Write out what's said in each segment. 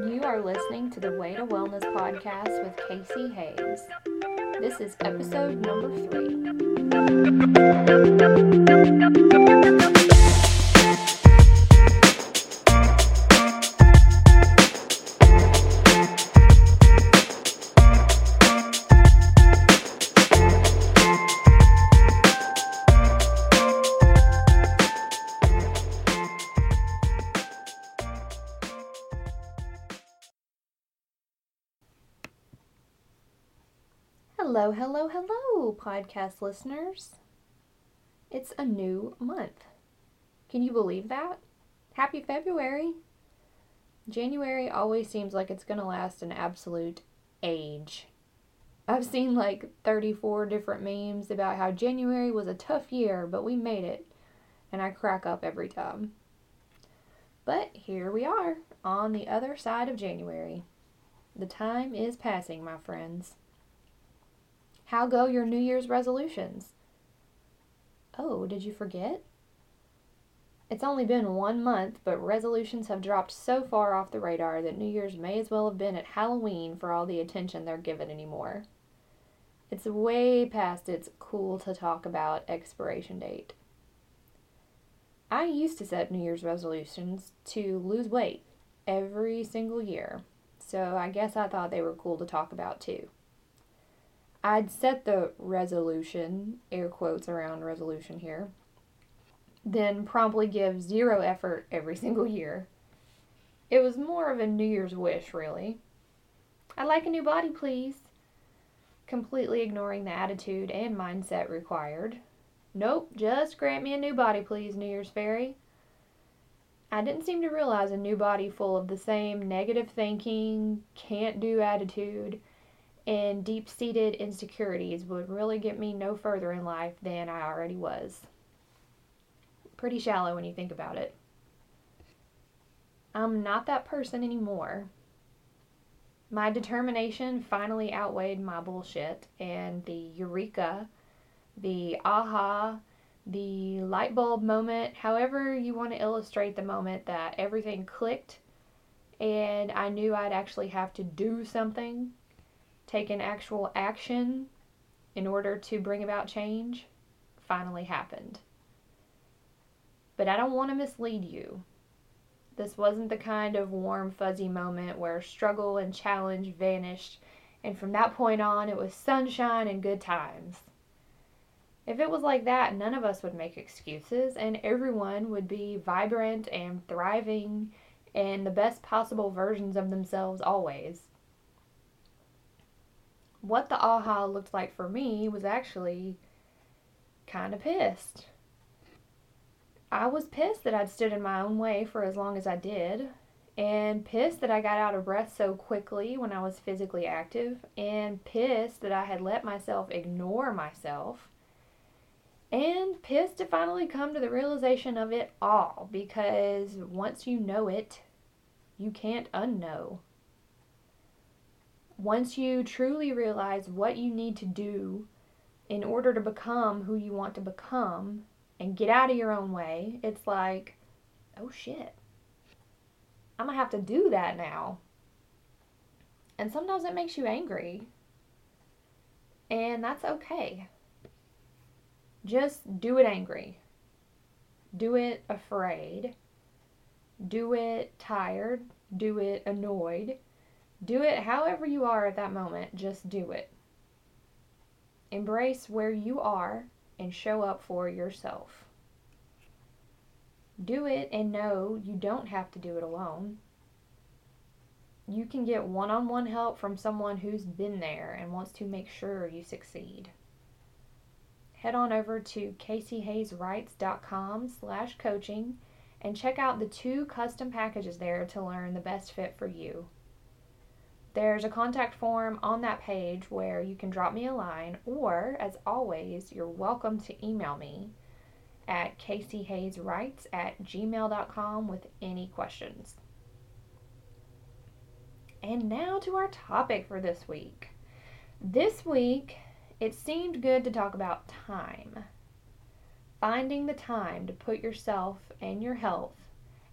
You are listening to the Way to Wellness podcast with Casey Hayes. This is episode number three. Hello, hello, hello, podcast listeners. It's a new month. Can you believe that? Happy February! January always seems like it's going to last an absolute age. I've seen like 34 different memes about how January was a tough year, but we made it. And I crack up every time. But here we are, on the other side of January. The time is passing, my friends. How go your New Year's resolutions? Oh, did you forget? It's only been one month, but resolutions have dropped so far off the radar that New Year's may as well have been at Halloween for all the attention they're given anymore. It's way past its cool to talk about expiration date. I used to set New Year's resolutions to lose weight every single year, so I guess I thought they were cool to talk about too. I'd set the resolution, air quotes around resolution here, then promptly give zero effort every single year. It was more of a New Year's wish, really. I'd like a new body, please. Completely ignoring the attitude and mindset required. Nope, just grant me a new body, please, New Year's Fairy. I didn't seem to realize a new body full of the same negative thinking, can't do attitude, and deep seated insecurities would really get me no further in life than I already was. Pretty shallow when you think about it. I'm not that person anymore. My determination finally outweighed my bullshit, and the eureka, the aha, the light bulb moment, however you want to illustrate the moment that everything clicked and I knew I'd actually have to do something take an actual action in order to bring about change finally happened. But I don't want to mislead you. This wasn't the kind of warm, fuzzy moment where struggle and challenge vanished, and from that point on, it was sunshine and good times. If it was like that, none of us would make excuses, and everyone would be vibrant and thriving and the best possible versions of themselves always what the aha looked like for me was actually kind of pissed. I was pissed that I'd stood in my own way for as long as I did, and pissed that I got out of breath so quickly when I was physically active, and pissed that I had let myself ignore myself, and pissed to finally come to the realization of it all because once you know it, you can't unknow once you truly realize what you need to do in order to become who you want to become and get out of your own way, it's like, oh shit, I'm gonna have to do that now. And sometimes it makes you angry. And that's okay. Just do it angry. Do it afraid. Do it tired. Do it annoyed do it however you are at that moment, just do it. Embrace where you are and show up for yourself. Do it and know you don't have to do it alone. You can get one on one help from someone who's been there and wants to make sure you succeed. Head on over to caseyhayeswrites.com slash coaching and check out the two custom packages there to learn the best fit for you. There's a contact form on that page where you can drop me a line, or as always, you're welcome to email me at caseyhayeswrites at gmail.com with any questions. And now to our topic for this week. This week, it seemed good to talk about time. Finding the time to put yourself and your health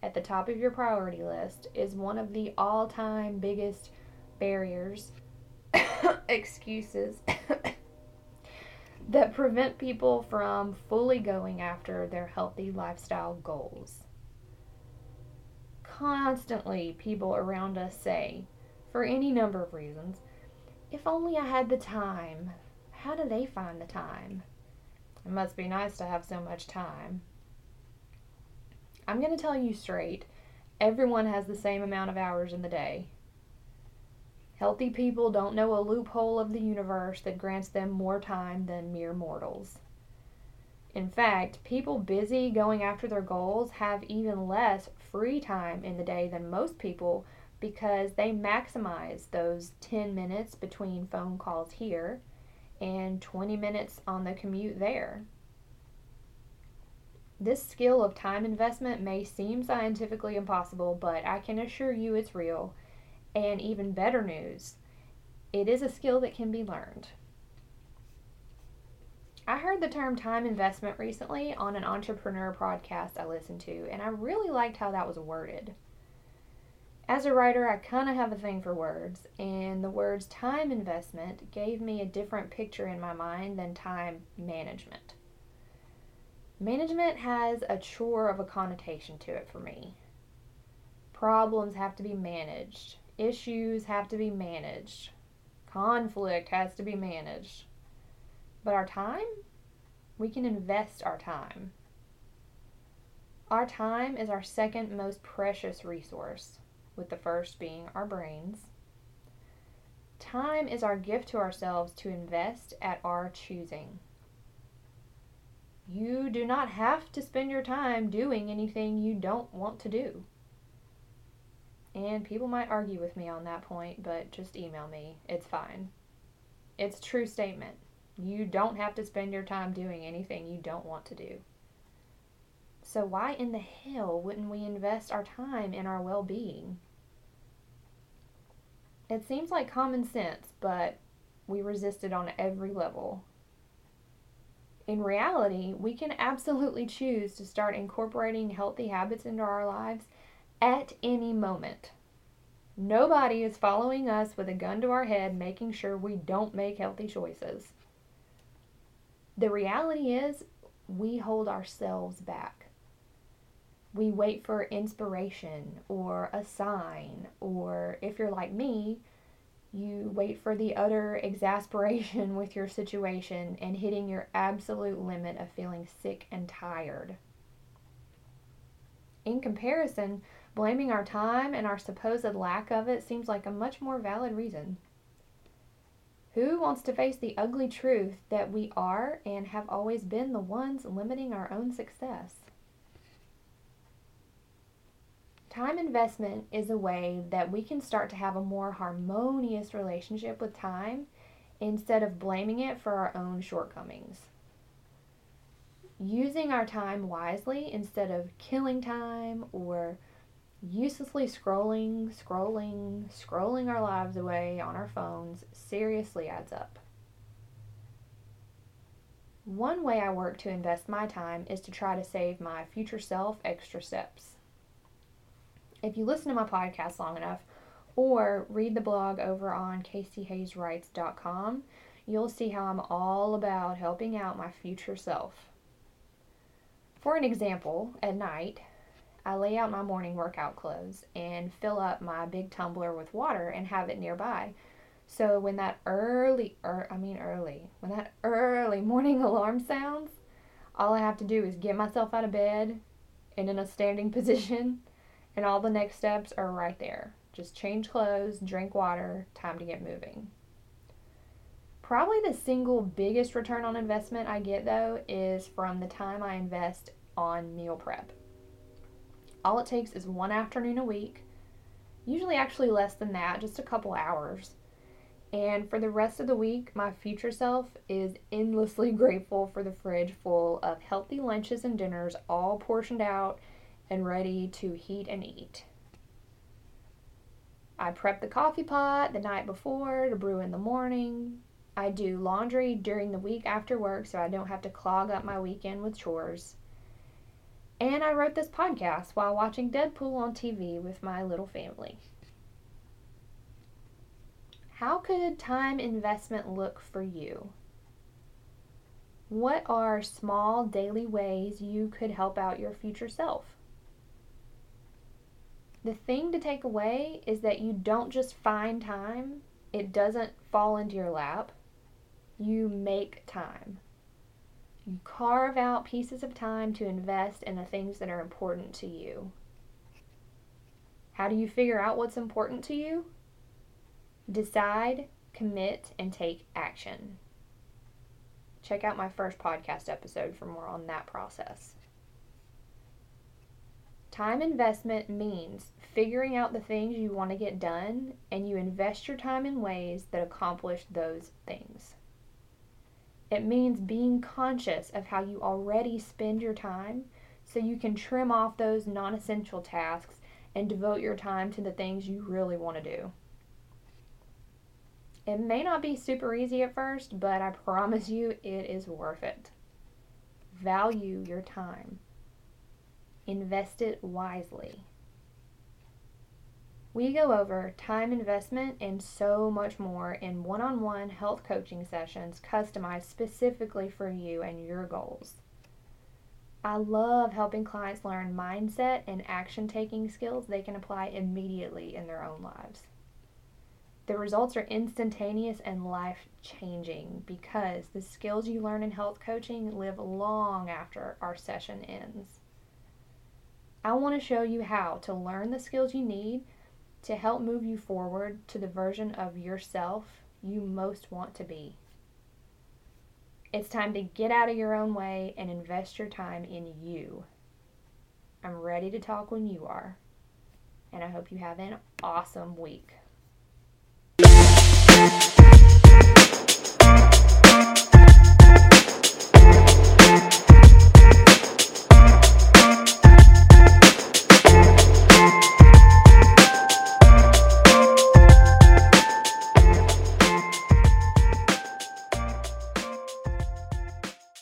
at the top of your priority list is one of the all time biggest barriers, excuses, that prevent people from fully going after their healthy lifestyle goals. Constantly, people around us say, for any number of reasons, if only I had the time. How do they find the time? It must be nice to have so much time. I'm going to tell you straight everyone has the same amount of hours in the day. Healthy people don't know a loophole of the universe that grants them more time than mere mortals. In fact, people busy going after their goals have even less free time in the day than most people because they maximize those 10 minutes between phone calls here and 20 minutes on the commute there. This skill of time investment may seem scientifically impossible, but I can assure you it's real. And even better news, it is a skill that can be learned. I heard the term time investment recently on an entrepreneur podcast I listened to, and I really liked how that was worded. As a writer, I kind of have a thing for words, and the words time investment gave me a different picture in my mind than time management. Management has a chore of a connotation to it for me. Problems have to be managed, issues have to be managed, conflict has to be managed. But our time, we can invest our time. Our time is our second most precious resource, with the first being our brains. Time is our gift to ourselves to invest at our choosing. You do not have to spend your time doing anything you don't want to do. And people might argue with me on that point, but just email me. It's fine. It's true statement. You don't have to spend your time doing anything you don't want to do. So, why in the hell wouldn't we invest our time in our well being? It seems like common sense, but we resist it on every level in reality, we can absolutely choose to start incorporating healthy habits into our lives at any moment. Nobody is following us with a gun to our head, making sure we don't make healthy choices. The reality is, we hold ourselves back. We wait for inspiration or a sign, or if you're like me, you wait for the utter exasperation with your situation and hitting your absolute limit of feeling sick and tired. In comparison, blaming our time and our supposed lack of it seems like a much more valid reason. Who wants to face the ugly truth that we are and have always been the ones limiting our own success? Time investment is a way that we can start to have a more harmonious relationship with time instead of blaming it for our own shortcomings. Using our time wisely instead of killing time or uselessly scrolling, scrolling, scrolling our lives away on our phones seriously adds up. One way I work to invest my time is to try to save my future self extra steps if you listen to my podcast long enough or read the blog over on caseyhayeswrites.com, you'll see how I'm all about helping out my future self. For an example, at night, I lay out my morning workout clothes and fill up my big tumbler with water and have it nearby. So when that early, er, I mean early, when that early morning alarm sounds, all I have to do is get myself out of bed and in a standing position and all the next steps are right there. Just change clothes, drink water, time to get moving. Probably the single biggest return on investment I get though is from the time I invest on meal prep. All it takes is one afternoon a week, usually actually less than that, just a couple hours. And for the rest of the week, my future self is endlessly grateful for the fridge full of healthy lunches and dinners, all portioned out and ready to heat and eat. I prep the coffee pot the night before to brew in the morning. I do laundry during the week after work so I don't have to clog up my weekend with chores. And I wrote this podcast while watching Deadpool on TV with my little family. How could time investment look for you? What are small daily ways you could help out your future self? The thing to take away is that you don't just find time, it doesn't fall into your lap. You make time. Carve out pieces of time to invest in the things that are important to you. How do you figure out what's important to you? Decide, commit, and take action. Check out my first podcast episode for more on that process. Time investment means figuring out the things you want to get done and you invest your time in ways that accomplish those things. It means being conscious of how you already spend your time so you can trim off those non essential tasks and devote your time to the things you really want to do. It may not be super easy at first, but I promise you it is worth it. Value your time. Invest it wisely. We go over time investment and so much more in one on one health coaching sessions customized specifically for you and your goals. I love helping clients learn mindset and action taking skills they can apply immediately in their own lives. The results are instantaneous and life changing because the skills you learn in health coaching live long after our session ends. I want to show you how to learn the skills you need to help move you forward to the version of yourself you most want to be. It's time to get out of your own way and invest your time in you. I'm ready to talk when you are, and I hope you have an awesome week.